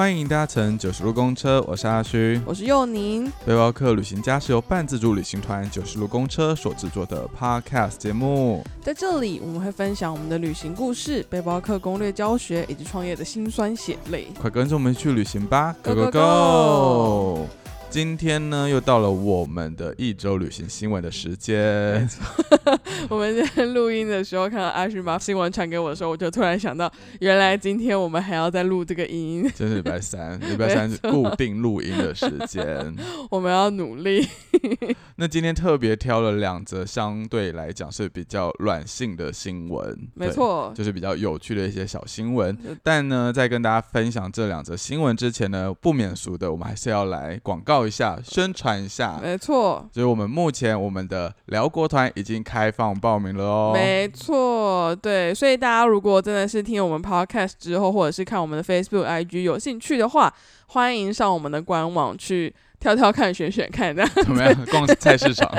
欢迎搭乘九十路公车，我是阿虚。我是佑宁，背包客旅行家是由半自助旅行团九十路公车所制作的 Podcast 节目。在这里我们会分享我们的旅行故事、背包客攻略教学以及创业的辛酸血泪。快跟着我们去旅行吧 go, Go Go！今天呢，又到了我们的一周旅行新闻的时间。我们今天录音的时候，看到阿勋把新闻传给我的时候，我就突然想到，原来今天我们还要再录这个音，今天是礼拜三，礼拜三是固定录音的时间。我们要努力。那今天特别挑了两则相对来讲是比较软性的新闻，没错，就是比较有趣的一些小新闻。但呢，在跟大家分享这两则新闻之前呢，不免俗的，我们还是要来广告一下、宣传一下。没错，就是我们目前我们的辽国团已经开放报名了哦。没错，对，所以大家如果真的是听我们 podcast 之后，或者是看我们的 Facebook、IG 有兴趣的话，欢迎上我们的官网去挑挑看、选选看，这样怎么样？逛菜市场。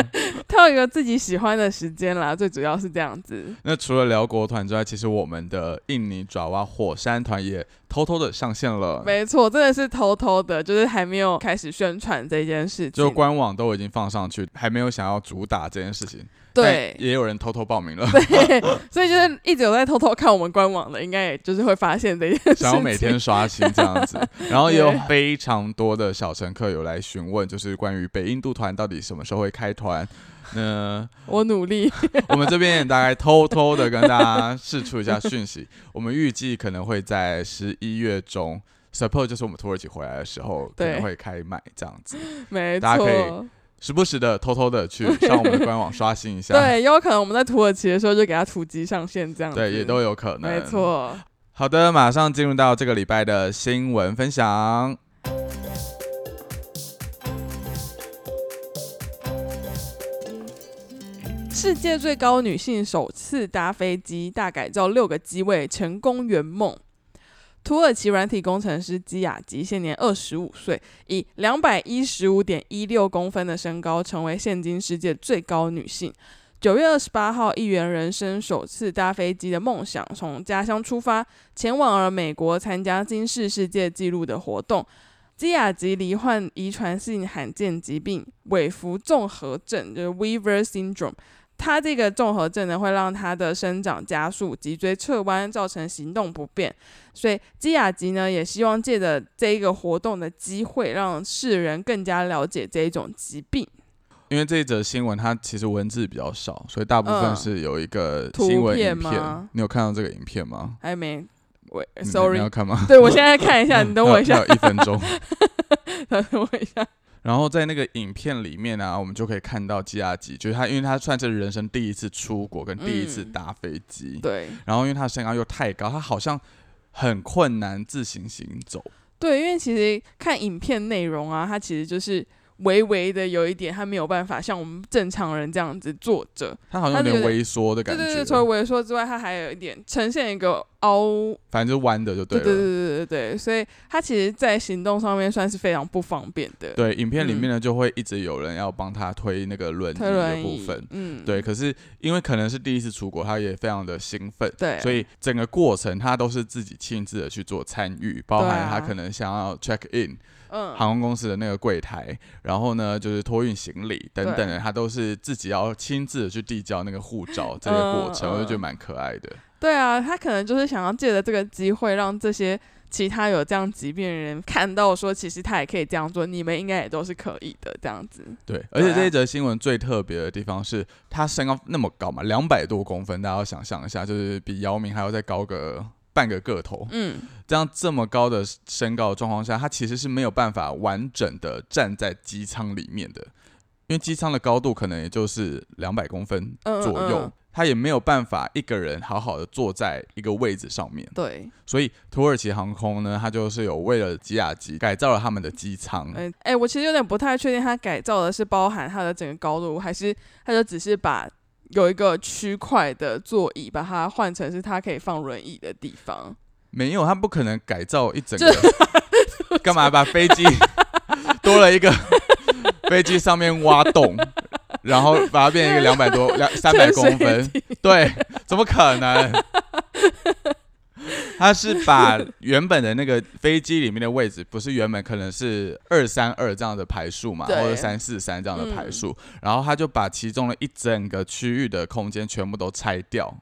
挑一个自己喜欢的时间啦，最主要是这样子。那除了辽国团之外，其实我们的印尼爪哇火山团也偷偷的上线了。没错，真的是偷偷的，就是还没有开始宣传这件事情。就官网都已经放上去，还没有想要主打这件事情。对也有人偷偷报名了，对，所以就是一直有在偷偷看我们官网的，应该也就是会发现这件事情。想要每天刷新这样子。然后也有非常多的小乘客有来询问，就是关于北印度团到底什么时候会开团。那我努力，我们这边也大概偷偷的跟大家试出一下讯息，我们预计可能会在十一月中。support 就是我们土耳其回来的时候可对能会开卖这样子，没错大家可以错。时不时的偷偷的去上我们的官网刷新一下，对，也有可能我们在土耳其的时候就给他突击上线这样子。对，也都有可能。没。错。好的，马上进入到这个礼拜的新闻分享。世界最高女性首次搭飞机，大改造六个机位，成功圆梦。土耳其软体工程师基亚吉现年二十五岁，以两百一十五点一六公分的身高，成为现今世界最高女性。九月二十八号，一圆人生首次搭飞机的梦想，从家乡出发，前往了美国参加今世世界纪录的活动。基亚吉罹患遗传性罕见疾病韦弗综合症，就是 Weaver syndrome。他这个综合症呢，会让他的生长加速、脊椎侧弯，造成行动不便。所以基亚吉呢，也希望借着这一个活动的机会，让世人更加了解这一种疾病。因为这一则新闻它其实文字比较少，所以大部分嗯是有一个图新闻片影片吗。你有看到这个影片吗？还没，喂你你，sorry，你要看吗？对我现在看一下，你等我一下 一分钟。等我一下。然后在那个影片里面呢、我们就可以看到吉亚吉，就是他，因为他算是人生第一次出国跟第一次嗯。搭飞机，对。然后因为他身高又太高，他好像很困难自行行走。对，因为其实看影片内容啊，他其实就是微微的有一点，他没有办法像我们正常人这样子坐着。他好像有点点微缩的感觉，对对对，除了萎缩之外，他还有一点呈现一个凹。反正就是弯的就了。对对对对对对，所以他其实，在行动上面算是非常不方便的。对影片里面呢，就会一直有人要帮他推那个轮椅的部分。嗯，对，可是因为可能是第一次出国，他也非常的兴奋，对，所以整个过程他都是自己亲自的去做参与，包含他可能想要 check in 嗯，航空公司的那个柜台，然后呢就是托运行李等等的，他都是自己要亲自的去递交那个护照这个过程，嗯我就觉得嗯蛮可爱的。对啊，他可能就是想要借着这个机会，让这些其他有这样疾病的人看到，说其实他也可以这样做，你们应该也都是可以的，这样子。对，而且这一则新闻最特别的地方是，他身高那么高嘛，两百多公分，大家要想象一下，就是比姚明还要再高个半个个头。嗯，这样这么高的身高的状况下，他其实是没有办法完整的站在机舱里面的，因为机舱的高度可能也就是两百公分嗯左右，嗯他也没有办法一个人好好的坐在一个位置上面。对，所以土耳其航空呢，它就是有为了吉亚吉改造了他们的机舱。哎、哎、我其实有点不太确定，它改造的是包含它的整个高度，还是它就只是把有一个区块的座椅，把它换成是它可以放轮椅的地方。没有，他不可能改造一整个，干嘛把飞机 多了一个 飞机上面挖洞，然后把它变成一个两百多两三百公分，对，怎么可能？他是把原本的那个飞机里面的位置，不是原本可能是二三二这样的排数嘛，对或者三四三这样的排嗯数，然后他就把其中的一整个区域的空间全部都拆掉，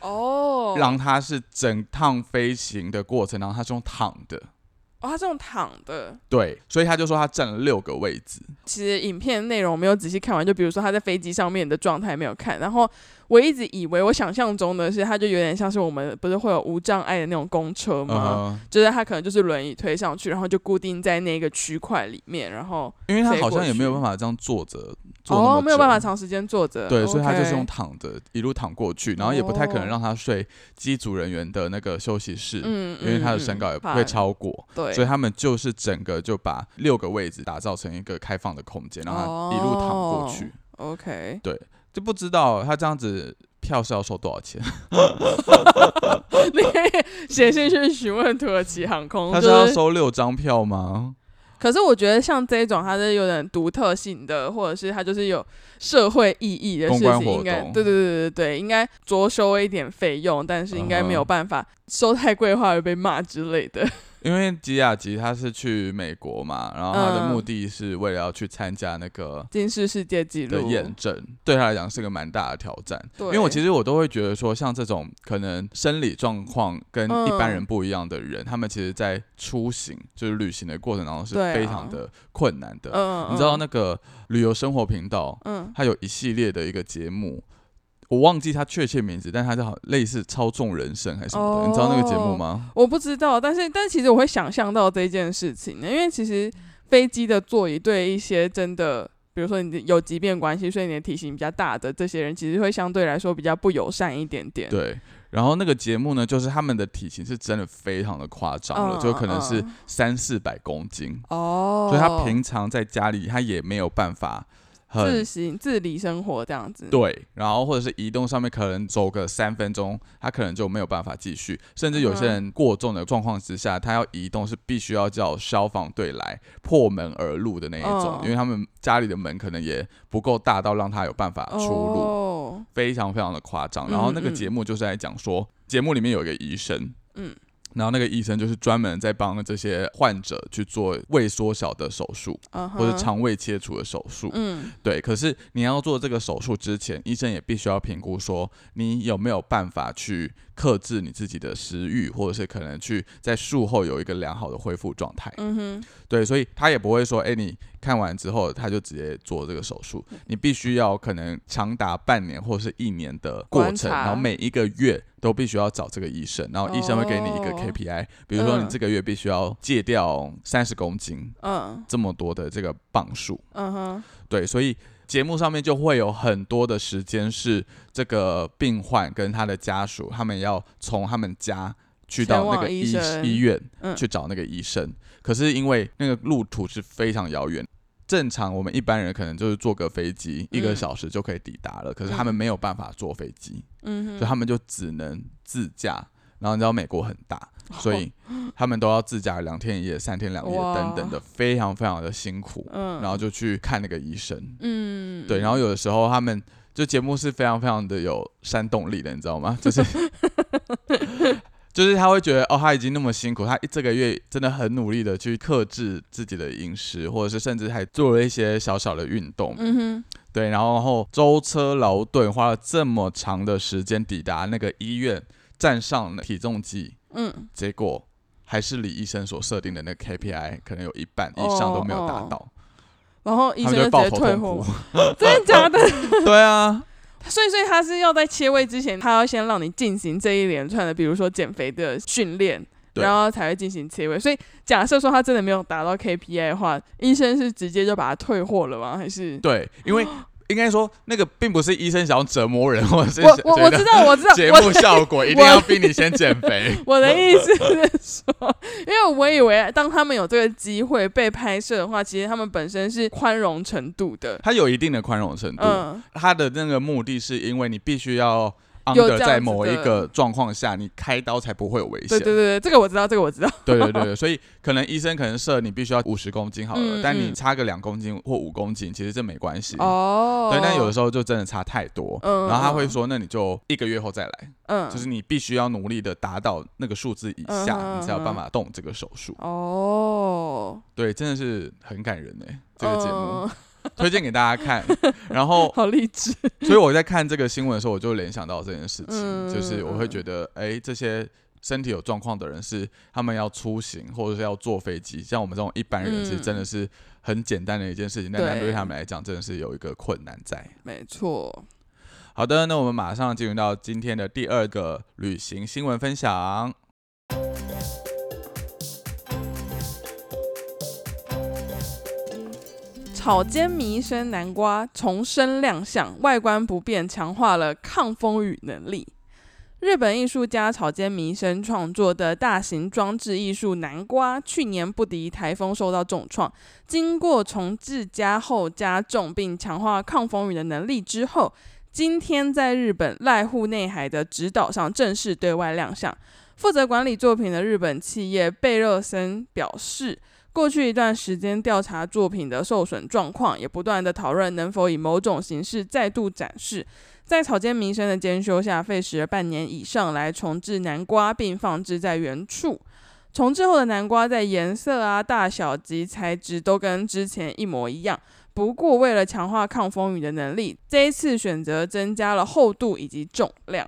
哦，让它是整趟飞行的过程，然后它是用躺的。哦，他这种躺的，对，所以他就说他占了六个位置。其实影片内容没有仔细看完，就比如说他在飞机上面的状态没有看，然后我一直以为我想象中的是，它就有点像是我们不是会有无障碍的那种公车嗯吗？哼，就是它可能就是轮椅推上去，然后就固定在那个区块里面，然后因为他好像也没有办法这样坐着哦没有办法长时间坐着，对，所以他就是用躺着一路躺过去，然后也不太可能哦让他睡机组人员的那个休息室，嗯，因为他的嗯身高也不会超过，对，所以他们就是整个就把六个位置打造成一个开放的空间，让他一路躺过去。OK，就不知道他这样子票是要收多少钱？你可以写信去询问土耳其航空，他是要收六张票吗？可是我觉得像这种，它是有点独特性的，或者是它就是有社会意义的事情，应该对对对对对，应该酌收一点费用，但是应该没有办法收太贵的话会被骂之类的。因为吉雅吉他是去美国嘛，然后他的嗯目的是为了要去参加那个金氏世界纪的录，验证，对他来讲是个蛮大的挑战。对因为我其实我都会觉得说，像这种可能生理状况跟一般人嗯不一样的人，他们其实在出行就是旅行的过程当中是非常的困难的。嗯，你知道嗯那个旅游生活频道，嗯它有一系列的一个节目。我忘记他确切名字，但他就好类似操纵人生还是什么的，你知道那个节目哦吗？我不知道，但是但其实我会想象到这件事情，因为其实飞机的座椅对一些真的，比如说你有疾病关系，所以你的体型比较大的这些人，其实会相对来说比较不友善一点点。对，然后那个节目呢，就是他们的体型是真的非常的夸张了，嗯就可能是嗯三四百公斤，哦，所以他平常在家里他也没有办法自行自理生活这样子。对，然后或者是移动上面可能走个三分钟，他可能就没有办法继续，甚至有些嗯人过重的状况之下，他要移动是必须要叫消防队来破门而入的那一种，嗯因为他们家里的门可能也不够大到让他有办法出入。哦，非常非常的夸张。然后那个节目就是在讲说，节目里面有一个医生，嗯然后那个医生就是专门在帮这些患者去做胃缩小的手术，或者肠胃切除的手术。嗯对，可是你要做这个手术之前，医生也必须要评估说你有没有办法去克制你自己的食欲，或者是可能去在术后有一个良好的恢复状态。嗯哼，对，所以他也不会说，哎、你看完之后他就直接做这个手术，你必须要可能长达半年或是一年的过程，然后每一个月都必须要找这个医生，然后医生会给你一个哦。KPI，、比如说你嗯这个月必须要戒掉三十公斤嗯。这么多的这个磅数，嗯哼，对，所以。节目上面就会有很多的时间是这个病患跟他的家属，他们要从他们家去到那个医医院，嗯去找那个医生。可是因为那个路途是非常遥远，正常我们一般人可能就是坐个飞机、一个嗯小时就可以抵达了，可是他们没有办法坐飞机，嗯，所以他们就只能自驾。然后你知道美国很大，哦所以他们都要自驾两天一夜、三天两夜等等的，非常非常的辛苦。嗯，然后就去看那个医生，嗯，对，然后有的时候他们就节目是非常非常的有煽动力的，你知道吗？就是 就是他会觉得哦，他已经那么辛苦，他这个月真的很努力的去克制自己的饮食，或者是甚至还做了一些小小的运动，嗯哼，对，然后舟车劳顿，花了这么长的时间抵达那个医院，站上了体重计，嗯，结果还是李医生所设定的那个 KPI 可能有一半以上都没有达哦到，然后医他生就抱头退货。痛哭。真的假的？对啊，所以，所以他是要在切胃之前，他要先让你进行这一连串的，比如说减肥的训练，然后才会进行切胃。所以，假设说他真的没有达到 KPI 的话，医生是直接就把他退货了吗？还是？对，因为 应该说那个并不是医生想要折磨人，或者是我我 我知道，我知道，节目效果一定要逼你先减肥。我的意思是说，因为我以为当他们有这个机会被拍摄的话，其实他们本身是宽容程度的。他有一定的宽容程度，嗯，他的那个目的是因为你必须要 under 在某一的个状况下，你开刀才不会有危险。对对对对，这个我知道，这个我知道。对对对对所以可能医生可能设你必须要五十公斤好了，嗯但你嗯。差个两公斤或五公斤，其实这没关系。哦，对，但有的时候就真的差太多，嗯然后他会说，那你就一个月后再来，嗯，就是你必须要努力的达到那个数字以下，嗯你才有办法动这个手术。哦，对，真的是很感人哎，这个节目、嗯 推荐给大家看。然后，好励志。所以我在看这个新闻的时候，我就联想到这件事情，嗯就是我会嗯觉得，哎，这些身体有状况的人是他们要出行或者是要坐飞机，像我们这种一般人，其实真的是很简单的一件事情，但对他们来讲，真的是有一个困难在。没错，好的，那我们马上进入到今天的第二个旅行新闻分享。草间弥生南瓜重生亮相，外观不变，强化了抗风雨能力。日本艺术家草间弥生创作的大型装置艺术南瓜，去年不敌台风受到重创，经过重置加厚加重并强化抗风雨的能力之后，今天在日本濑户内海的直岛上正式对外亮相。负责管理作品的日本企业贝热森表示，过去一段时间调查作品的受损状况，也不断的讨论能否以某种形式再度展示。在草间弥生的监修下，费时了半年以上来重置南瓜，并放置在原处。重置后的南瓜在颜色啊、大小及材质都跟之前一模一样。不过，为了强化抗风雨的能力，这一次选择增加了厚度以及重量。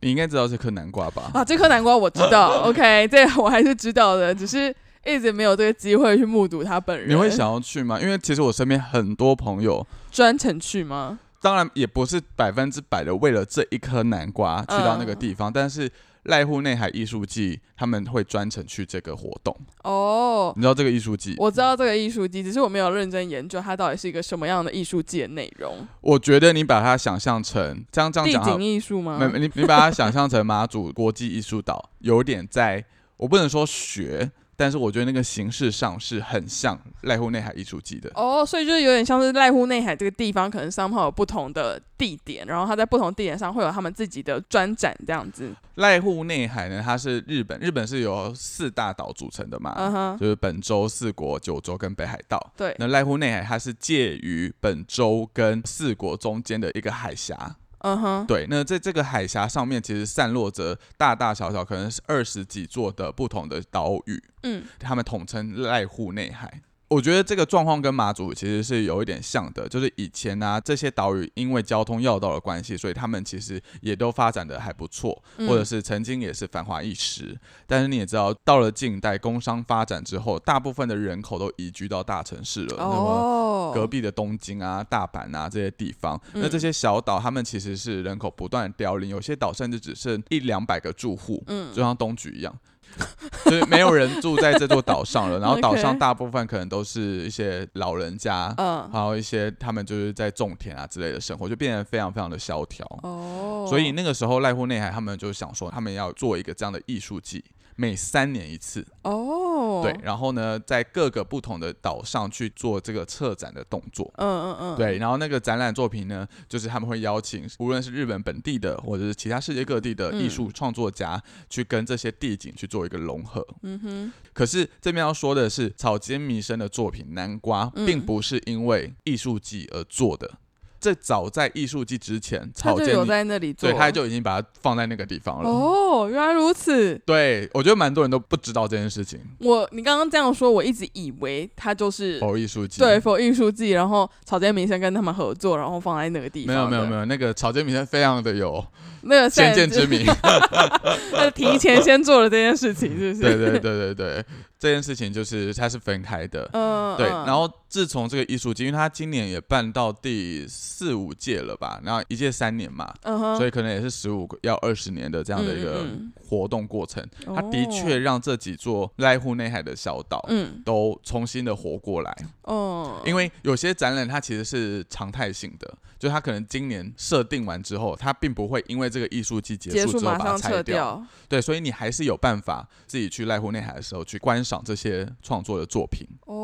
你应该知道这颗南瓜吧？啊，这颗南瓜我知道，OK，这个我还是知道的，只是一直没有这个机会去目睹他本人。你会想要去吗？因为其实我身边很多朋友，专程去吗？当然也不是百分之百的为了这一颗南瓜去到那个嗯地方，但是濑户内海艺术季他们会专程去这个活动。哦，你知道这个艺术季？我知道这个艺术季，只是我没有认真研究它到底是一个什么样的艺术季的内容。我觉得你把它想象成这样这样地景艺术吗？没，你你把它想象成马祖国际艺术岛，有点在，我不能说学，但是我觉得那个形式上是很像濑户内海艺术季的。哦，所以就是有点像是濑户内海这个地方，可能商号有不同的地点，然后它在不同地点上会有他们自己的专展这样子。濑户内海呢，它是日本，日本是由四大岛组成的嘛，就是本州、四国、九州跟北海道。对，那濑户内海它是介于本州跟四国中间的一个海峡。嗯哼，对，那在这个海峡上面，其实散落着大大小小可能是二十几座的不同的岛屿，嗯，他们统称濑户内海。我觉得这个状况跟马祖其实是有一点像的，就是以前呢、这些岛屿因为交通要道的关系，所以他们其实也都发展的还不错，嗯或者是曾经也是繁华一时。但是你也知道，到了近代工商发展之后，大部分的人口都移居到大城市了。那么哦，隔壁的东京啊、大阪啊这些地方，嗯那这些小岛，他们其实是人口不断凋零，有些岛甚至只剩一两百个住户，嗯就像东莒一样，就是没有人住在这座岛上了。然后岛上大部分可能都是一些老人家，嗯，还有一些他们就是在种田啊之类的生活，就变得非常非常的萧条。哦，所以那个时候濑户内海他们就想说，他们要做一个这样的艺术季。每三年一次，哦，对，，然后呢，在各个不同的岛上去做这个策展的动作，嗯嗯嗯，对，然后那个展览作品呢，就是他们会邀请无论是日本本地的，或者是其他世界各地的艺术创作家，去跟这些地景去做一个融合。嗯哼，可是这边要说的是，草间弥生的作品《南瓜》嗯。并不是因为艺术季而做的。这早在艺术季之前，草间弥在那里做，对他就已经把它放在那个地方了。哦，原来如此。对，我觉得蛮多人都不知道这件事情。我你刚刚这样说，我一直以为他就是否艺术季，对否艺术季，然后草间弥生跟他们合作，然后放在那个地方。没有没有没，有，那个草间弥生非常的有那个先见之明。他提前先做了这件事情，是不是？对对对对对，这件事情就是它是分开的。嗯，对，嗯然后自从这个艺术季，因为它今年也办到第四五届了吧，然后一届三年嘛，嗯，所以可能也是十五要二十年的这样的一个嗯活动过程。嗯它的确让这几座濑户内海的小岛嗯。都重新的活过来，哦，因为有些展览它其实是常态性的，就他可能今年设定完之后，他并不会因为这个艺术季结结束束之后把它拆掉。掉。对，所以你还是有办法自己去濑户内海的时候去观赏这些创作的作品。哦，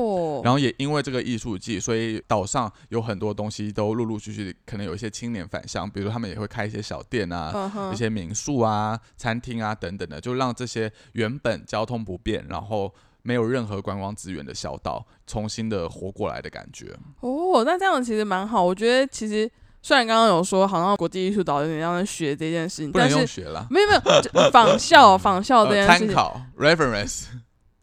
哦，然后也因为这个艺术季，所以岛上有很多东西都陆陆续续可能有一些青年返乡，比如他们也会开一些小店啊，一些民宿啊、餐厅啊等等的，就让这些原本交通不便，然后没有任何观光资源的小岛，重新的活过来的感觉。哦，那这样其实蛮好。我觉得其实虽然刚刚有说好像国际艺术岛有点像在学这件事情，不能但是用学了，没有没有 仿效仿效这呃件事情。参考 reference。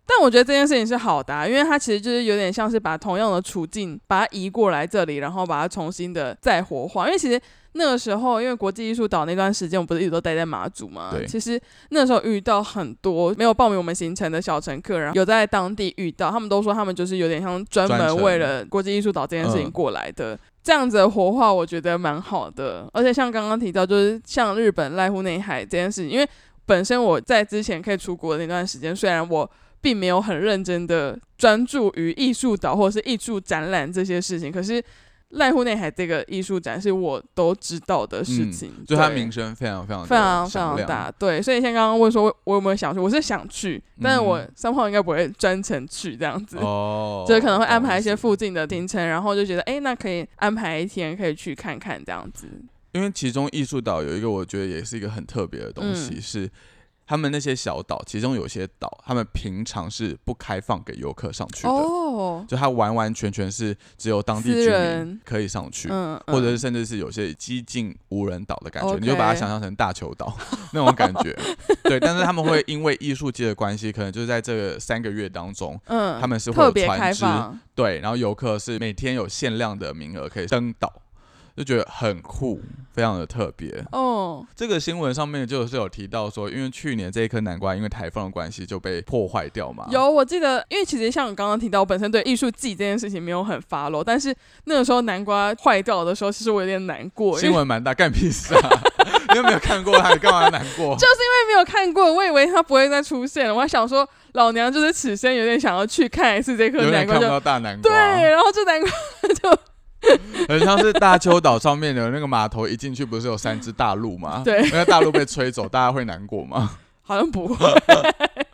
但我觉得这件事情是好的、啊，因为它其实就是有点像是把同样的处境把它移过来这里，然后把它重新的再活化。因为其实那个时候，因为国际艺术岛那段时间，我不是一直都待在马祖嘛对，其实那时候遇到很多没有报名我们行程的小乘客，然后有在当地遇到，他们都说他们就是有点像专门为了国际艺术岛这件事情嗯过来的。这样子的活化，我觉得蛮好的。而且像刚刚提到，就是像日本濑户内海这件事情，因为本身我在之前可以出国的那段时间，虽然我并没有很认真的专注于艺术岛或者是艺术展览这些事情，可是濑户内海这个艺术展是我都知道的事情，就它名声非常非常非常非常大，对，所以像刚刚问说我我有没有想去，我是想去，但是我嗯三号应该不会专程去这样子。哦，就是可能会安排一些附近的行程，然后就觉得，哎、那可以安排一天可以去看看这样子。因为其中艺术岛有一个我觉得也是一个很特别的东西，嗯。是他们那些小岛，其中有些岛他们平常是不开放给游客上去的，哦，就它完完全全是只有当地居民可以上去。嗯，或者是嗯甚至是有些激进无人岛的感觉你就把它想象成大球岛 那种感觉。对，但是他们会因为艺术界的关系，可能就是在这个三个月当中，嗯，他们是会有船只，对，然后游客是每天有限量的名额可以登岛，就觉得很酷，非常的特别。哦，这个新闻上面就是有提到说，因为去年这一颗南瓜因为台风的关系就被破坏掉嘛。有，我记得，因为其实像我刚刚提到，我本身对艺术季这件事情没有很 follow，但是那个时候南瓜坏掉的时候，其实我有点难过，新闻蛮大，干屁事啊！你又没有看过它，你干嘛难过？就是因为没有看过，我以为它不会再出现了，我还想说，老娘就是此生有点想要去看一次这颗南瓜，就点看不到大南瓜，对，然后这南瓜 很像是大邱岛上面的那个码头，一进去不是有三只大鹿吗？对那个大鹿被吹走，大家会难过吗？好像不会，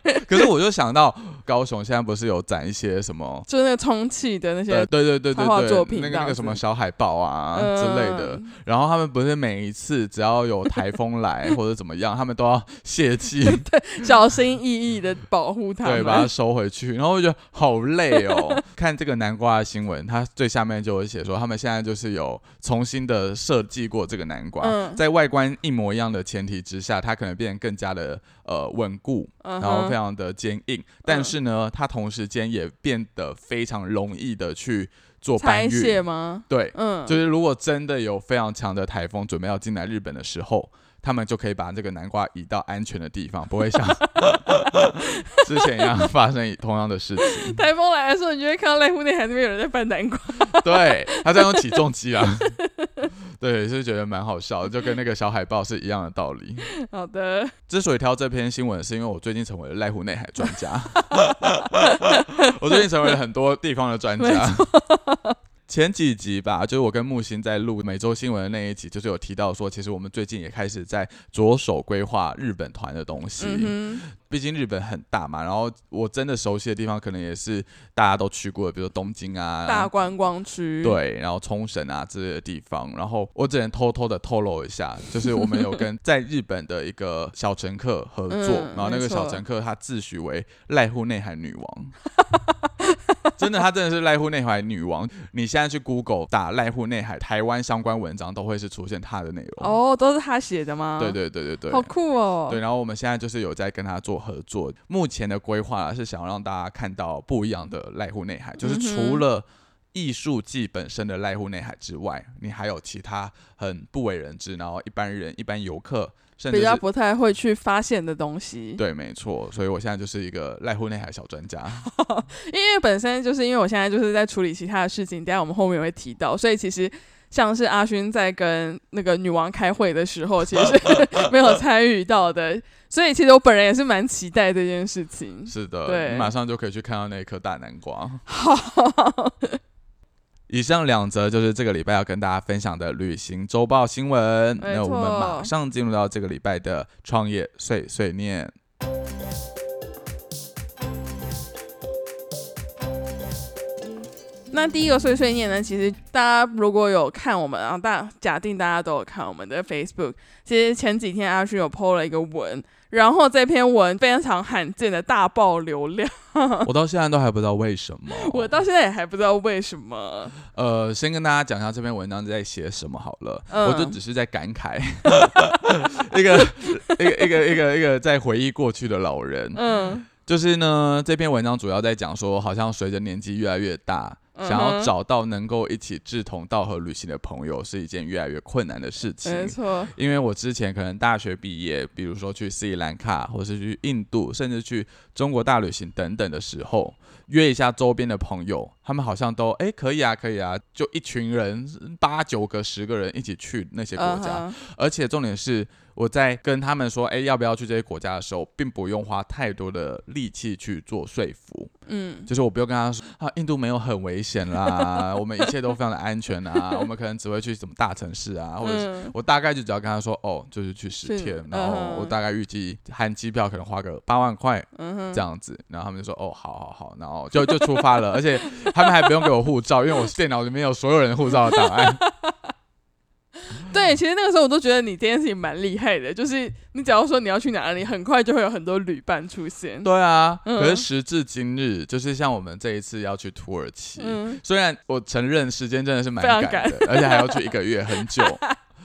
可是我就想到高雄现在不是有展一些什么？就是那个充气的那呃，些对对对对对，作品那个那个什么小海报啊、之类的，嗯。然后他们不是每一次只要有台风来 或者怎么样，他们都要泄气，对小心翼翼的保护它对，把它收回去。然后我就觉得好累哦。看这个南瓜的新闻，它最下面就会写说，他们现在就是有重新的设计过这个南瓜，嗯。在外观一模一样的前提之下，它可能变得更加的呃稳固，嗯然后非常的坚硬。但是呢，它同时间也变得非常容易的去做搬运。吗？对，嗯，就是如果真的有非常强的台风准备要进来日本的时候，他们就可以把这个南瓜移到安全的地方，不会像 之前一样发生同样的事情。台风来的时候，你就会看到濑户内海那边有人在搬南瓜。对，他在用起重机啊。对，是觉得蛮好笑的，就跟那个小海报是一样的道理。好的，之所以挑这篇新闻，是因为我最近成为了濑户内海专家。我最近成为了很多地方的专家。前几集吧，就是我跟木星在录每周新闻的那一集，就是有提到说，其实我们最近也开始在着手规划日本团的东西。嗯毕竟日本很大嘛，然后我真的熟悉的地方，可能也是大家都去过的，比如说东京啊，，大观光区。，对，然后冲绳啊之类的地方，然后我只能偷偷的透露一下，就是我们有跟在日本的一个小乘客合作，嗯然后那个小乘客他自诩为濑户内海女王。真的，她真的是濑户内海女王。你现在去 Google 打濑户内海台湾相关文章，都会是出现她的内容。哦，都是他写的吗？对，对对对对，好酷哦。对，然后我们现在就是有在跟他做合作，目前的规划是想要让大家看到不一样的濑户内海，就是嗯除哼了艺术季本身的濑户内海之外，你还有其他很不为人知，然后一般人、一般游客，甚至比较不太会去发现的东西。对，没错，所以我现在就是一个濑户内海小专家。因为本身就是因为我现在就是在处理其他的事情，等下我们后面也会提到，所以其实像是阿勋在跟那个女王开会的时候，其实是 没有参与到的，所以其实我本人也是蛮期待这件事情。是的，对你马上就可以去看到那一颗大南瓜。好，以上两则就是这个礼拜要跟大家分享的旅行周报新闻。那我们马上进入到这个礼拜的创业碎碎念。那第一个碎碎念呢，其实大家如果有看我们，然后大假定大家都有看我们的 Facebook，其实前几天阿勋有 PO 了一个文，然后这篇文非常罕见的大爆流量，我到现在都还不知道为什么。我到现在也还不知道为什么。呃，先跟大家讲一下这篇文章在写什么好了，嗯我就只是在感慨，一个一个一个一个一个在回忆过去的老人。嗯就是呢，这篇文章主要在讲说，好像随着年纪越来越大，想要找到能够一起志同道合旅行的朋友，是一件越来越困难的事情。没错，因为我之前可能大学毕业，比如说去斯里兰卡，或是去印度，甚至去中国大旅行等等的时候，约一下周边的朋友，他们好像都哎、可以啊，可以啊，就一群人八九个、十个人一起去那些国家，而且重点是我在跟他们说，哎、要不要去这些国家的时候，并不用花太多的力气去做说服，嗯。就是我不用跟他说啊，印度没有很危险啦，我们一切都非常的安全啊，我们可能只会去什么大城市啊，或者我大概就只要跟他说，哦，就是去十天，嗯然后我大概预计含机票可能花个八万块嗯，这样子，然后他们就说，哦，好好好，然后就就出发了，而且他们还不用给我护照，因为我电脑里面有所有人护照的档案。对，其实那个时候我都觉得你这件事情蛮厉害的，就是你只要说你要去哪里，很快就会有很多旅伴出现。对啊，嗯可是时至今日，就是像我们这一次要去土耳其，嗯，虽然我承认时间真的是蛮赶的，而且还要去一个月，很久。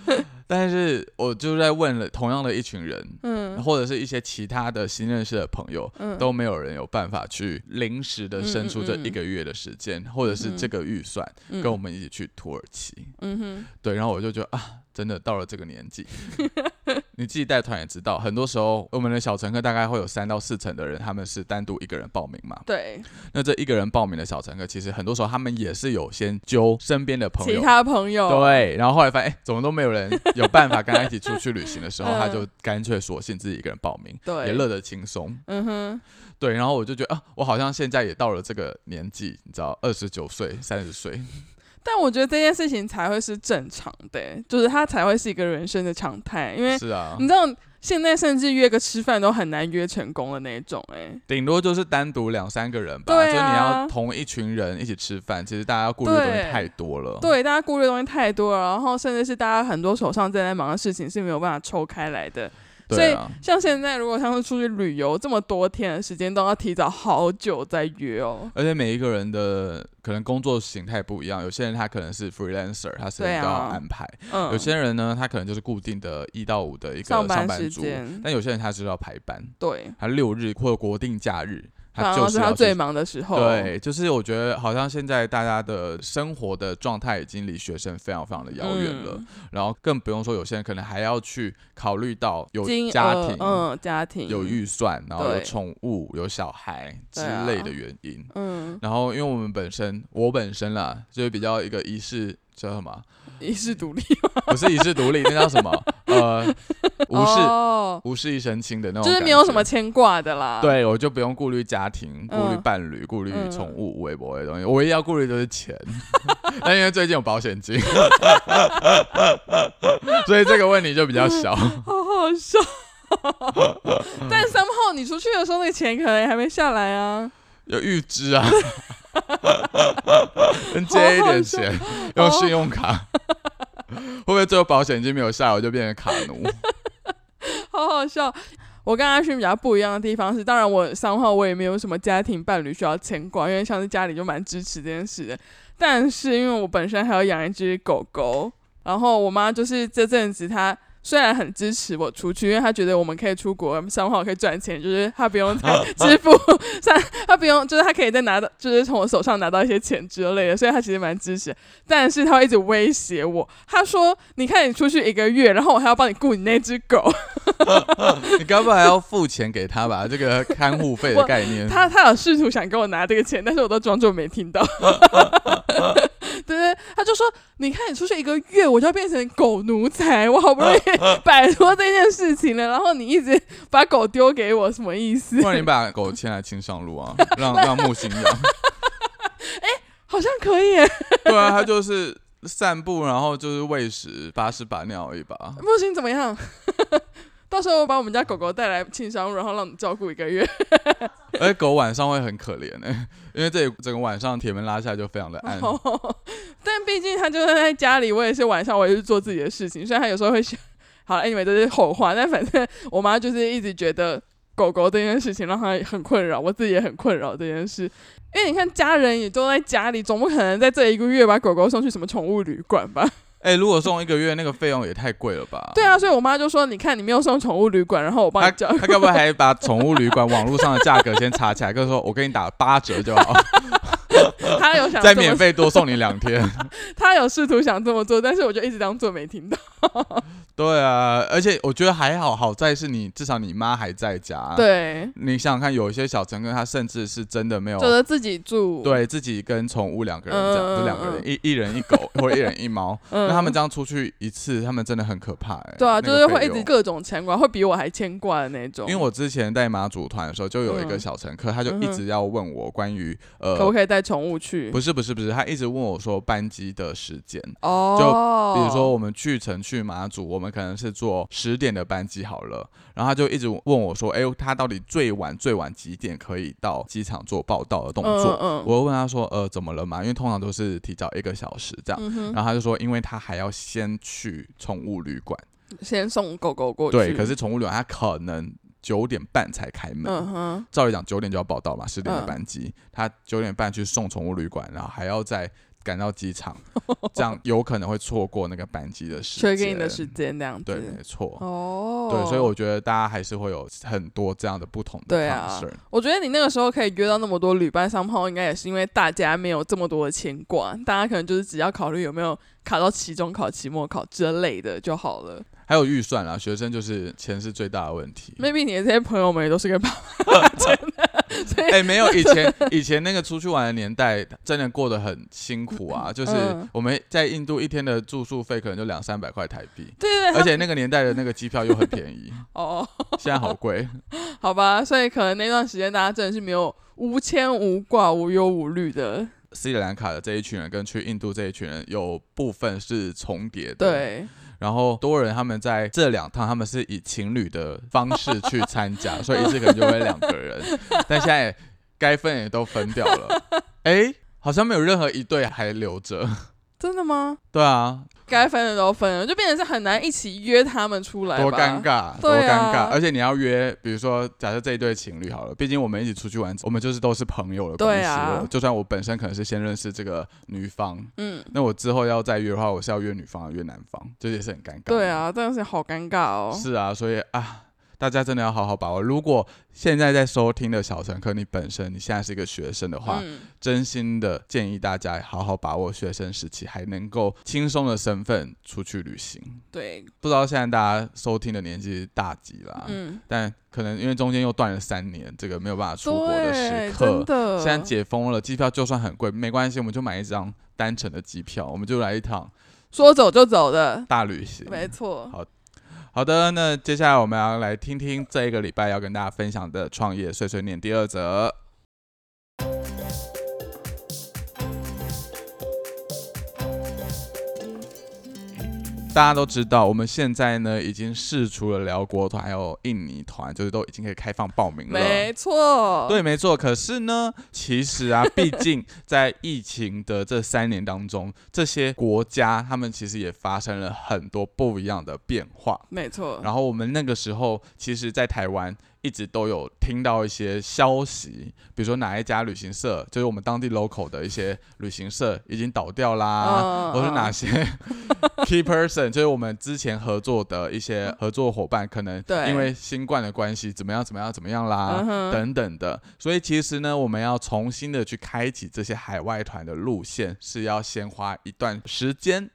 但是我就在问了同样的一群人，嗯或者是一些其他的新认识的朋友，嗯。都没有人有办法去临时的伸出这一个月的时间，或者是这个预算，嗯。跟我们一起去土耳其。嗯哼，对，然后我就觉得啊，真的到了这个年纪，你自己带团也知道，很多时候我们的小乘客大概会有三到四成的人，他们是单独一个人报名嘛。对，那这一个人报名的小乘客，其实很多时候他们也是有先揪身边的朋其友。他朋友，对，然后后来发现，哎、怎么都没有人有办法跟他一起出去旅行的时候，嗯他就干脆索性自己一个人报名，对也乐得轻松。嗯哼，对，然后我就觉得啊，我好像现在也到了这个年纪，你知道，二十九岁、三十岁，但我觉得这件事情才会是正常的，就是它才会是一个人生的常态，因为是啊你，知道现在甚至约个吃饭都很难约成功的那一种，哎，顶多就是单独两三个人吧，对啊就是你要同一群人一起吃饭，其实大家顾虑的东西太多了。对，大家顾虑的东西太多了，然后甚至是大家很多手上正在忙的事情是没有办法抽开来的。对啊，像现在，如果他们出去旅游这么多天的时间，都要提早好久再约哦。而且每一个人的可能工作形态不一样，有些人他可能是 freelancer，他是对啊要安排；嗯，有些人呢，他可能就是固定的一到五的一个上班时间，但有些人他是要排班，对，他六日或者国定假日，就是他最忙的时候。对，就是我觉得好像现在大家的生活的状态已经离学生非常非常的遥远了，嗯然后更不用说有些人可能还要去考虑到有家庭、额嗯，家庭有，预算，然后有宠物、有小孩之类的原因。嗯，然后因为我们本身，我本身啦，就是比较一个一世叫什么，一世独立，不是一世独立，那叫什么？呃，无事、哦，无事一身轻的那种，就是没有什么。牵挂的啦。，对，我就不用顾虑家庭、顾虑嗯伴侣、顾虑嗯宠物、微博的东西，我唯一要顾虑的就是钱。但因为最近有保险金，所以这个问题就比较小。好好笑。但三号你出去的时候，那个钱可能还没下来啊。有预支啊，能借一点钱，用信用卡。会不会最后保险金没有下来，我就变成卡奴？好好笑。我跟阿勋比较不一样的地方是，当然我三号我也没有什么家庭伴侣需要牵挂，因为像是家里就蛮支持这件事的。但是因为我本身还要养一只狗狗，然后我妈就是这阵子她虽然很支持我出去，因为他觉得我们可以出国，三号可以赚钱，就是他不用再 支付三，他不用就是他可以再拿到，就是从我手上拿到一些钱之类的，所以他其实蛮支持。但是他会一直威胁我，他说：“你看你出去一个月，然后我还要帮你雇你那只狗。”你该不会还要付钱给他吧？这个看护费的概念。他他有试图想跟我拿这个钱，但是我都装作没听到。对对，他就说：“你看，你出去一个月，我就要变成狗奴才，我好不容易摆脱这件事情了，然后你一直把狗丢给我，什么意思不？然你把狗牵来青上路啊，让让木星养。哎好像可以。对啊，他就是散步，然后就是喂食、把屎把尿而已吧。木星怎么样？到时候我把我们家狗狗带来庆商路，然后让你照顾一个月。而且狗晚上会很可怜哎、因为这里整个晚上铁门拉下来就非常的暗。但毕竟他就是在家里，我也是晚上我也是做自己的事情，虽然他有时候会想，好了，anyway 这是后话，但反正我妈就是一直觉得狗狗这件事情让她很困扰，我自己也很困扰这件事。因为你看，家人也都在家里，总不可能在这一个月把狗狗送去什么宠物旅馆吧？哎、如果送一个月，那个费用也太贵了吧？对啊，所以我妈就说：“你看，你没有送宠物旅馆，然后我帮他你叫。他该不会还把宠物旅馆网络上的价格先查起来，跟说我给你打八折就好，她有想再免费多送你两天。他有试图想这么做，但是我就一直当做没听到。对啊，而且我觉得还好，好在是你至少你妈还在家。，对，你想想看，有一些小乘客他甚至是真的没有就是自己住。，对自己跟宠物两个人这样，嗯就两个人嗯一一人一狗 或者一人一猫，嗯那他们这样出去一次，他们真的很可怕哎。对啊，就是会一直各种牵挂，会比我还牵挂的那种。因为我之前带马祖团的时候，就有一个嗯小乘客，他就一直要问我关于呃，可不可以带宠物去？不是不是不是，他一直问我说班机的时间。哦，就比如说我们去程去马祖，我们可能是坐十点的班机好了，然后他就一直问我说，哎、他到底最晚最晚几点可以到机场做报到的动作？嗯嗯我会问他说，呃，怎么了嘛？因为通常都是提早一个小时这样。嗯，然后他就说，因为他还要先去宠物旅馆，先送狗狗过去。对，可是宠物旅馆他可能九点半才开门，嗯哼，照理讲九点就要报到嘛，十点的嗯班机，他九点半去送宠物旅馆，然后还要再赶到机场，这样有可能会错过那个班机的时间。缺给你的时间那样子。对，没错。哦，对，所以我觉得大家还是会有很多这样的不同的对啊。我觉得你那个时候可以约到那么多旅伴商炮，应该也是因为大家没有这么多的牵挂，大家可能就是只要考虑有没有卡到期中考、期末考之类的就好了。还有预算啦，学生就是钱是最大的问题。maybe 你的这些朋友们也都是跟爸妈 拿钱的，所以哎、没有以前 以前那个出去玩的年代，真的过得很辛苦啊。就是嗯我们在印度一天的住宿费可能就两三百块台币，对对对，而且那个年代的那个机票又很便宜，哦，现在好贵。好吧，所以可能那段时间大家真的是没有无牵无挂、无忧无虑的，斯里兰卡的这一群人跟去印度这一群人有部分是重叠的，。对，然后多人他们在这两趟，他们是以情侣的方式去参加，所以一次可能就会两个人，但现在该分也都分掉了。哎，好像没有任何一对还留着。真的吗？对啊，该分的都分了，就变成是很难一起约他们出来，多尴尬，多对尴啊尬！而且你要约，比如说，假设这一对情侣好了，毕竟我们一起出去玩，我们就是都是朋友的关系对啊了。就算我本身可能是先认识这个女方，嗯，那我之后要再约的话，我是要约女方，约男方，这也是很尴尬。对，啊，真的是好尴尬哦。是啊，所以啊，大家真的要好好把握。如果现在在收听的小乘客，你本身你现在是一个学生的话，嗯，真心的建议大家好好把握学生时期，还能够轻松的身份出去旅行。对，不知道现在大家收听的年纪大几啦，嗯，但可能因为中间又断了三年，这个没有办法出国的对，时真刻。的，现在解封了，机票就算很贵，没关系，我们就买一张单程的机票，我们就来一趟说走就走的，大旅行。没错。好好的，那接下来我们要来听听这一个礼拜要跟大家分享的创业碎碎念第二则。大家都知道，我们现在呢已经试出了辽国团还有印尼团，就是都已经可以开放报名了。没错，对，没错。可是呢，其实啊，毕竟在疫情的这三年当中，这些国家他们其实也发生了很多不一样的变化。没错。然后我们那个时候，其实，在台湾一直都有听到一些消息，比如说哪一家旅行社，就是我们当地 local 的一些旅行社已经倒掉啦，嗯或是哪些 key person，就是我们之前合作的一些合作伙伴，可能对因为新冠的关系，怎么样怎么样怎么样啦，嗯等等的。所以其实呢，我们要重新的去开启这些海外团的路线，是要先花一段时间。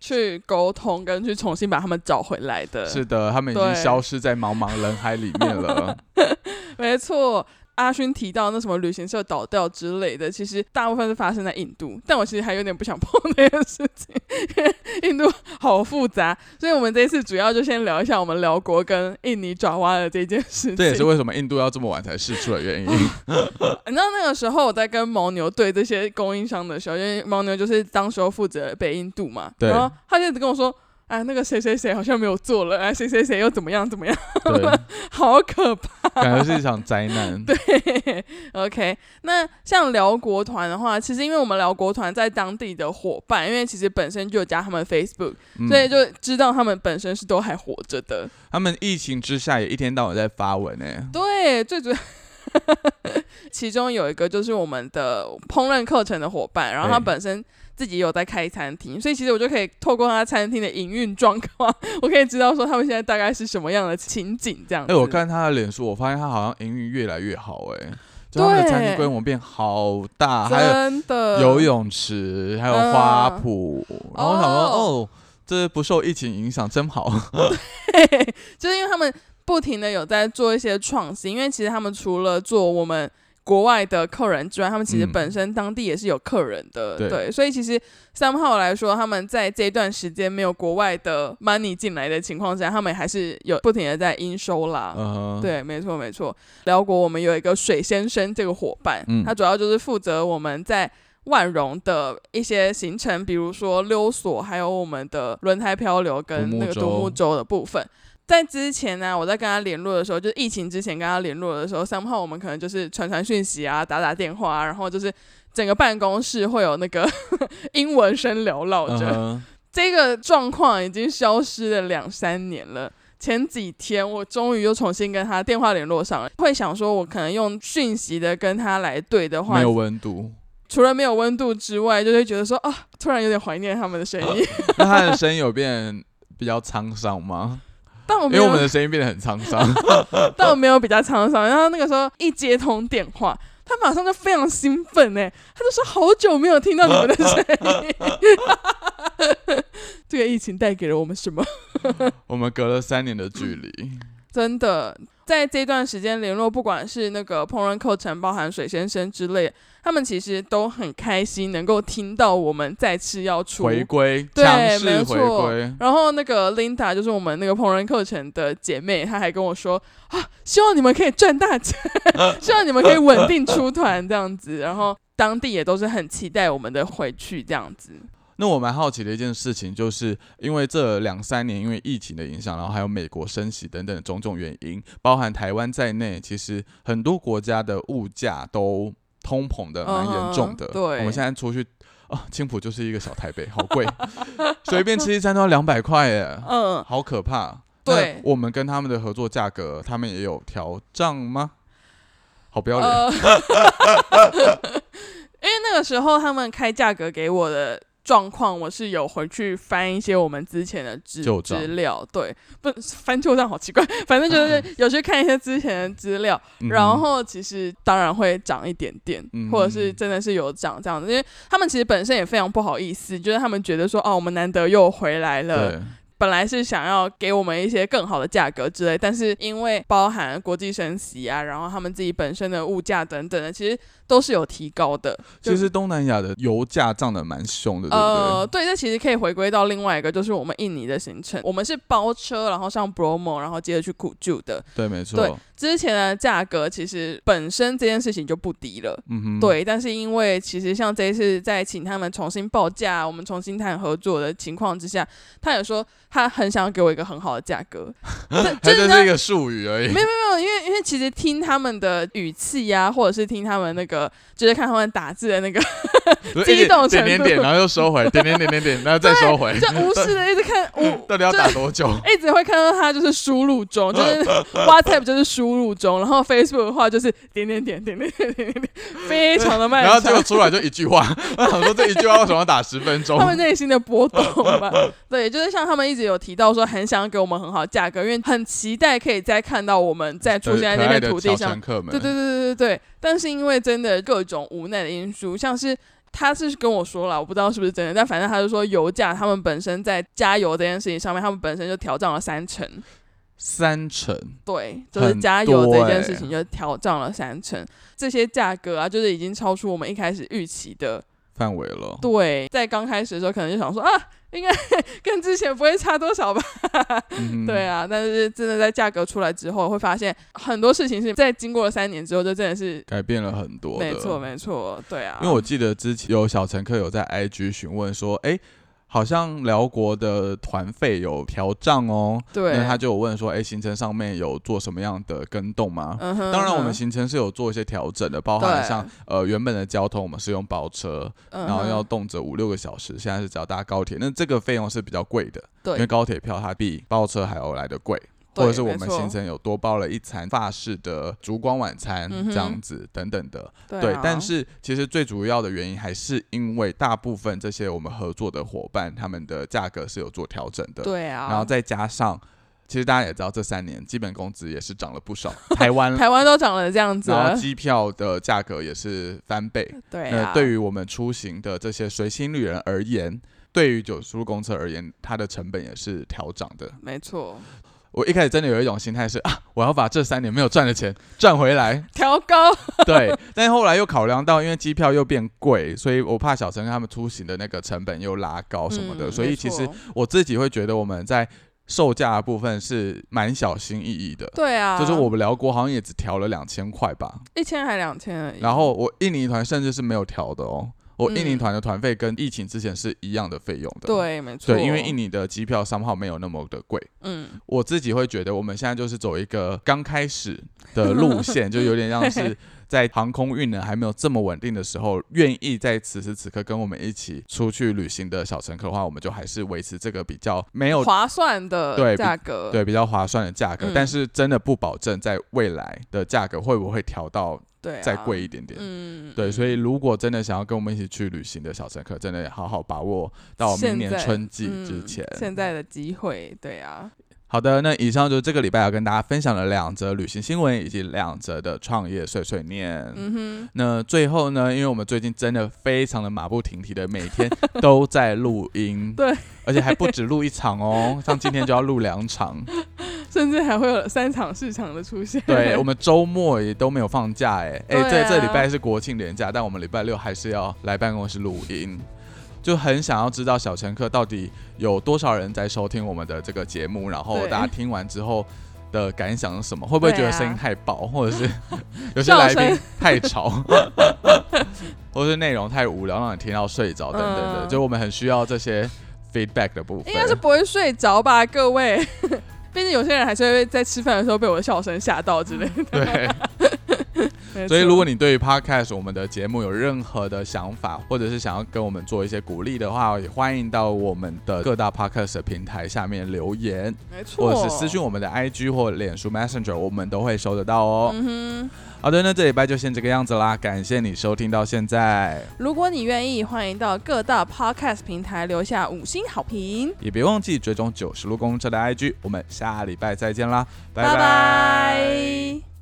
去沟通跟去重新把他们找回来的，是的，他们已经消失在茫茫人海里面了。没错。阿勋提到那什么旅行社倒掉之类的，其实大部分是发生在印度，但我其实还有点不想碰那件事情，因为印度好复杂，所以我们这一次主要就先聊一下我们辽国跟印尼爪哇的这件事情。这也是为什么印度要这么晚才试出的原因。你知道那个时候我在跟牦牛对这些供应商的时候，因为牦牛就是当时候负责北印度嘛，然后他就一直跟我说。啊，那个谁谁谁好像没有做了，啊，谁谁谁又怎么样怎么样，好可怕。感觉是一场灾难。对，OK。那像辽国团的话，其实因为我们辽国团在当地的伙伴，因为其实本身就有加他们 Facebook，、嗯所以就知道他们本身是都还活着的。他们疫情之下也一天到晚在发文呢。对，最主要。其中有一个就是我们的烹饪课程的伙伴，然后他本身自己有在开餐厅，所以其实我就可以透过他餐厅的营运状况，我可以知道说他们现在大概是什么样的情景这样子。哎、我看他的脸书，我发现他好像营运越来越好、哎，就他们的餐厅规模变好大，还有真的游泳池，还有花圃，然后我想说，哦哦，这不受疫情影响，真好。就是因为他们不停的有在做一些创新，因为其实他们除了做我们国外的客人之外，他们其实嗯本身当地也是有客人的，对对，所以其实三号来说，他们在这一段时间没有国外的 money 进来的情况下，他们还是有不停的在应收啦。嗯、，对，没错没错。辽国我们有一个水先生这个伙伴，嗯他主要就是负责我们在万荣的一些行程，比如说溜索，还有我们的轮胎漂流跟那个独木舟的部分。在之前呢，我在跟他联络的时候，就是疫情之前跟他联络的时候，三号我们可能就是传传讯息啊，打打电话啊，然后就是整个办公室会有那个 英文声缭绕着。嗯 这个状况已经消失了两三年了。前几天我终于又重新跟他电话联络上了，会想说，我可能用讯息的跟他来对的话没，有温度。除了没有温度之外，就会觉得说啊，突然有点怀念他们的声音。那他的声音有变比较沧桑吗？但我因为我们的声音变得很沧桑。但我没有比较沧桑。然后那个时候一接通电话，他马上就非常兴奋哎，他就说好久没有听到你们的声音。这个疫情带给了我们什么？我们隔了三年的距离，真的，在这段时间联络，不管是那个烹饪课程，包含水先生之类，他们其实都很开心，能够听到我们再次要出。回归，对没错。然后那个 Linda 就是我们那个烹饪课程的姐妹，她还跟我说啊，希望你们可以赚大钱，希望你们可以稳定出团这样子。然后当地也都是很期待我们的回去这样子。那我蛮好奇的一件事情，就是因为这两三年因为疫情的影响，然后还有美国升息等等的种种原因，包含台湾在内，其实很多国家的物价都通膨的蛮严重的。嗯对我们现在出去啊，青浦就是一个小台北，好贵，随便吃一餐都要两百块耶，嗯，好可怕。对我们跟他们的合作价格，他们也有调涨吗？好不要脸，呃，因为那个时候他们开价格给我的状况，我是有回去翻一些我们之前的资资料，对，不翻旧账好奇怪，反正就是 有去看一些之前的资料，嗯然后其实当然会涨一点点，嗯或者是真的是有涨这样子，因为他们其实本身也非常不好意思，就是他们觉得说，哦，我们难得又回来了，对，本来是想要给我们一些更好的价格之类，但是因为包含国际升息啊，然后他们自己本身的物价等等的，其实都是有提高的。其实东南亚的油价涨得蛮凶的，对不对？呃，对，这其实可以回归到另外一个，就是我们印尼的行程，我们是包车，然后上 Bromo，然后接着去古住的。对，没错。对之前的价格其实本身这件事情就不低了。嗯哼，对，但是因为其实像这一次在请他们重新报价，我们重新谈合作的情况之下，他有说他很想要给我一个很好的价格，这它就是一个术语而已。没有没有，因为因为其实听他们的语气呀、或者是听他们那个，就是看他们打字的那个，激动程度点点点，然后又收回，点点点点点，然后再收回，就无视的一直看，我 到底要打多久？一直会看到他就是输入中，就是 WhatsApp 就是输入中，然后 Facebook 的话就是点点点点点点点点，非常的慢 然后结果。出来就一句话，我想说这一句话为什么要打十分钟他？们内心的波动吧，对，就是像他们一直有提到说，很想给我们很好的价格，因为很期待可以再看到我们再出现在那片土地上对对对对对对，但是因为真的各种无奈的因素，像是他是跟我说了，我不知道是不是真的，但反正他就说油价他们本身在加油这件事情上面，他们本身就调涨了三成，三成，对，就是加油这件事情就调涨了三成，这些价格啊，就是已经超出我们一开始预期的。范围了。对，在刚开始的时候，可能就想说啊，应该 跟之前不会差多少吧。对啊，但是真的在价格出来之后，会发现很多事情是在经过了三年之后，就真的是改变了很多。没错没错，对啊。因为我记得之前有小乘客有在 IG 询问说，哎、好像辽国的团费有调涨哦。对，那他就有问说，哎，行程上面有做什么样的跟动吗？嗯哼当然，我们行程是有做一些调整的，包含像呃原本的交通我们是用包车，嗯然后要动辄五六个小时，现在是只要搭高铁，那这个费用是比较贵的，对因为，高铁票它比包车还要来的贵。对或者是我们行程有多包了一餐法式的烛光晚餐嗯这样子等等的，对但是其实最主要的原因还是因为大部分这些我们合作的伙伴，他们的价格是有做调整的，对啊，然后再加上，其实大家也知道，这三年基本工资也是涨了不少，台湾。台湾都涨了这样子，然后机票的价格也是翻倍。对啊，对于我们出行的这些随心旅人而言，对于九十路公车而言，它的成本也是调涨的。没错，我一开始真的有一种心态是啊，我要把这三年没有赚的钱赚回来。调高，对，但是后来又考量到，因为机票又变贵，所以我怕小陈他们出行的那个成本又拉高什么的，嗯所以其实我自己会觉得我们在售价的部分是蛮小心翼翼的。对啊，就是我们辽国好像也只调了两千块吧，一千还两千而已，然后我印尼团甚至是没有调的哦，我印尼嗯。团的团费跟疫情之前是一样的费用的。对，没错，对，因为印尼的机票商号没有那么的贵，嗯，我自己会觉得我们现在就是走一个刚开始的 路线，就有点像是在航空运能还没有这么稳定的时候，愿意在此时此刻跟我们一起出去旅行的小乘客的话，我们就还是维持这个比较没有划算的对价格，对比较划算的价格，嗯。但是真的不保证在未来的价格会不会调到对啊，再贵一点点。嗯，对，嗯所以如果真的想要跟我们一起去旅行的小乘客，真的好好把握到明年春季之嗯前。现在的机会，对啊，好的，那以上就是这个礼拜要跟大家分享的两则旅行新闻，以及两则的创业碎碎念。嗯哼，那最后呢，因为我们最近真的非常的马不停蹄的，每天都在录音，对，而且还不止录一场哦，像今天就要录两场。甚至还会有三场市场的出现，对我们周末也都没有放假，哎 哎，这这礼拜是国庆连假，但我们礼拜六还是要来办公室录音。就很想要知道小乘客到底有多少人在收听我们的这个节目，然后大家听完之后的感想是什么？会不会觉得声音太爆，或者是 有些来宾太吵，或是内容太无聊，让你听到睡着等等的？嗯就我们很需要这些 feedback 的部分。应该是不会睡着吧，各位。毕竟有些人还是会在吃饭的时候被我的笑声吓到之类的。对。没所以，如果你对于 Podcast 我们的节目有任何的想法，或者是想要跟我们做一些鼓励的话，也欢迎到我们的各大 Podcast 的平台下面留言，没错，或者是私讯我们的 IG 或脸书 Messenger，我们都会收得到哦。嗯好的，那这礼拜就先这个样子啦，感谢你收听到现在，如果你愿意，欢迎到各大 podcast 平台留下五星好评。也别忘记追踪九十路公车的 IG，我们下礼拜再见啦，拜。拜拜